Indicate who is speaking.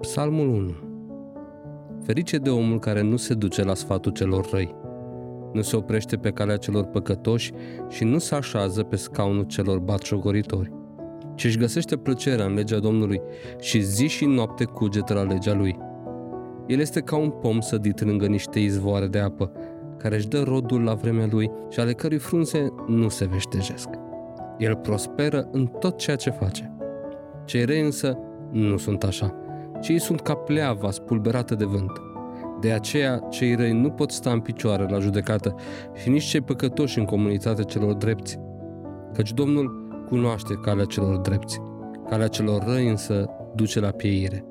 Speaker 1: Psalmul 1 Ferice de omul care nu se duce la sfatul celor răi, nu se oprește pe calea celor păcătoși și nu se așează pe scaunul celor batjogoritori, ci își găsește plăcerea în legea Domnului și zi și noapte cugetă la legea lui. El este ca un pom sădit lângă niște izvoare de apă, care își dă rodul la vremea lui și ale cărui frunze nu se veștejesc. El prosperă în tot ceea ce face. Cei rei însă nu sunt așa, ci ei sunt ca pleava spulberată de vânt. De aceea, cei răi nu pot sta în picioare la judecată și nici cei păcătoși în comunitatea celor drepți. Căci Domnul cunoaște calea celor drepți, calea celor răi însă duce la pieire.